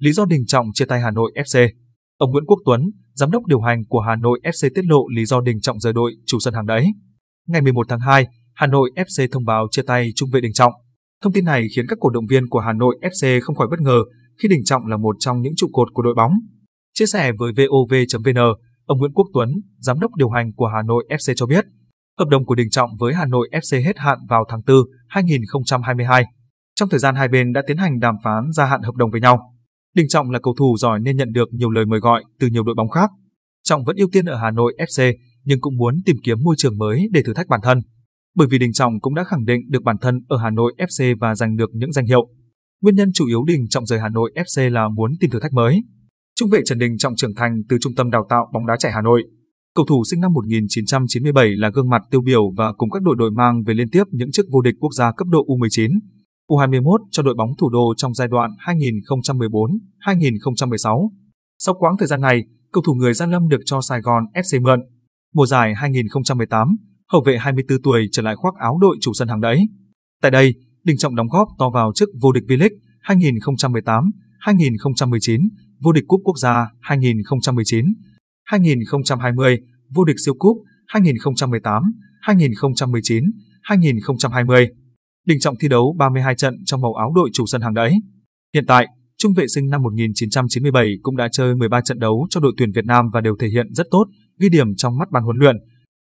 Lý do Đình Trọng chia tay Hà Nội FC Ông Nguyễn Quốc Tuấn, giám đốc điều hành của Hà Nội FC tiết lộ lý do Đình Trọng rời đội chủ sân hàng đấy. Ngày 11 tháng 2, Hà Nội FC thông báo chia tay trung vệ Đình Trọng. Thông tin này khiến các cổ động viên của Hà Nội FC không khỏi bất ngờ khi Đình Trọng là một trong những trụ cột của đội bóng. Chia sẻ với VOV.vn, ông Nguyễn Quốc Tuấn, giám đốc điều hành của Hà Nội FC cho biết, hợp đồng của Đình Trọng với Hà Nội FC hết hạn vào tháng 4 2022. Trong thời gian hai bên đã tiến hành đàm phán gia hạn hợp đồng với nhau. Đình Trọng là cầu thủ giỏi nên nhận được nhiều lời mời gọi từ nhiều đội bóng khác. Trọng vẫn ưu tiên ở Hà Nội FC nhưng cũng muốn tìm kiếm môi trường mới để thử thách bản thân. Bởi vì Đình Trọng cũng đã khẳng định được bản thân ở Hà Nội FC và giành được những danh hiệu. Nguyên nhân chủ yếu Đình Trọng rời Hà Nội FC là muốn tìm thử thách mới. Trung vệ Trần Đình Trọng trưởng thành từ trung tâm đào tạo bóng đá trẻ Hà Nội. Cầu thủ sinh năm 1997 là gương mặt tiêu biểu và cùng các đội đội mang về liên tiếp những chức vô địch quốc gia cấp độ U19, U21 cho đội bóng thủ đô trong giai đoạn 2014-2016. Sau quãng thời gian này, cầu thủ người Gia Lâm được cho Sài Gòn FC mượn. Mùa giải 2018, hậu vệ 24 tuổi trở lại khoác áo đội chủ sân hàng đẫy. Tại đây, Đình Trọng đóng góp to vào chức vô địch V-League 2018, 2019, vô địch cúp quốc gia 2019, 2020, vô địch siêu cúp 2018, 2019, 2020. Đình Trọng thi đấu 32 trận trong màu áo đội chủ sân hàng đẫy. Hiện tại, trung vệ sinh năm 1997 cũng đã chơi 13 trận đấu cho đội tuyển Việt Nam và đều thể hiện rất tốt, ghi điểm trong mắt ban huấn luyện,